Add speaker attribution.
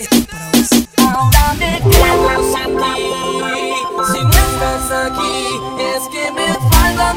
Speaker 1: Esto es para vos.
Speaker 2: Ahora me quedo sin ti. Si no estás aquí, es que me faltan